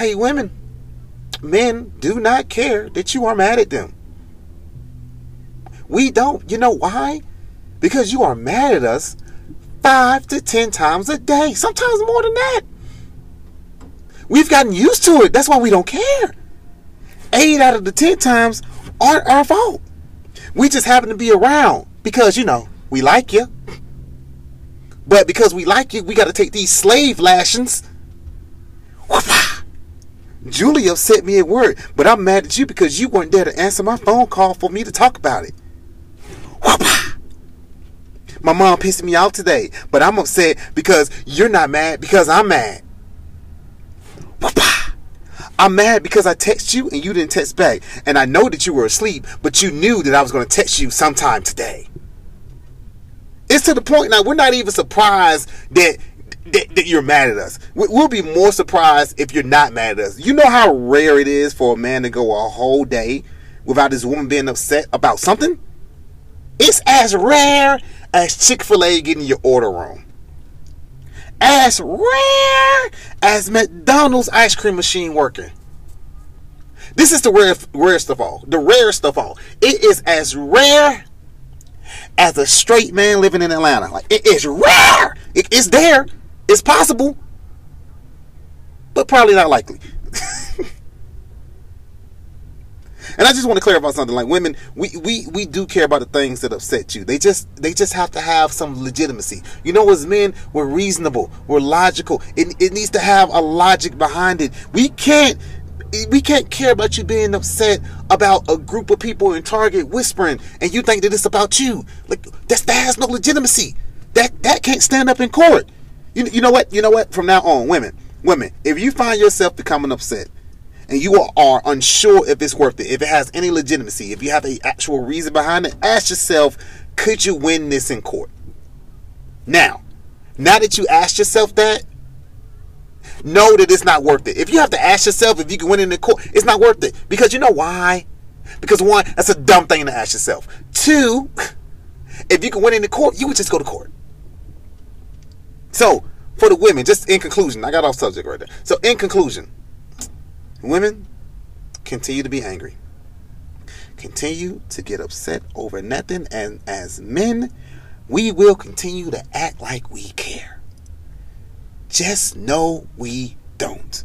Hey, women, men do not care that you are mad at them. We don't. You know why? Because you are mad at us five to ten times a day, sometimes more than that. We've gotten used to it. That's why we don't care. Eight out of the ten times aren't our fault. We just happen to be around because, you know, we like you. But because we like you, we got to take these slave lashings. Julie upset me at work, but I'm mad at you because you weren't there to answer my phone call for me to talk about it. My mom pissed me off today, but I'm upset because you're not mad because I'm mad. I'm mad because I text you and you didn't text back. And I know that you were asleep, but you knew that I was going to text you sometime today. It's to the point now we're not even surprised that that, that, you're mad at us. We'll be more surprised if you're not mad at us. You know how rare it is for a man to go a whole day without his woman being upset about something? It's as rare as Chick fil A getting your order wrong. As rare as McDonald's ice cream machine working. This is the rare, rarest of all. The rarest of all. It is as rare as a straight man living in Atlanta. Like it is rare. It, it's there. It's possible, but probably not likely. and I just want to clarify something. Like women, we, we we do care about the things that upset you. They just they just have to have some legitimacy. You know, as men, we're reasonable, we're logical. It, it needs to have a logic behind it. We can't we can't care about you being upset about a group of people in Target whispering, and you think that it's about you. Like that has no legitimacy. That that can't stand up in court. You, you know what? You know what? From now on, women, women, if you find yourself becoming upset and you are, unsure if it's worth it, if it has any legitimacy, if you have an actual reason behind it, ask yourself, could you win this in court? Now, now that you asked yourself that, know that it's not worth it. If you have to ask yourself if you can win in the court, it's not worth it. Because you know why? Because one, that's a dumb thing to ask yourself. Two, if you can win in the court, you would just go to court. So, for the women, just in conclusion, I got off subject right there. So, in conclusion, women continue to be angry. Continue to get upset over nothing. And as men, we will continue to act like we care. Just know we don't.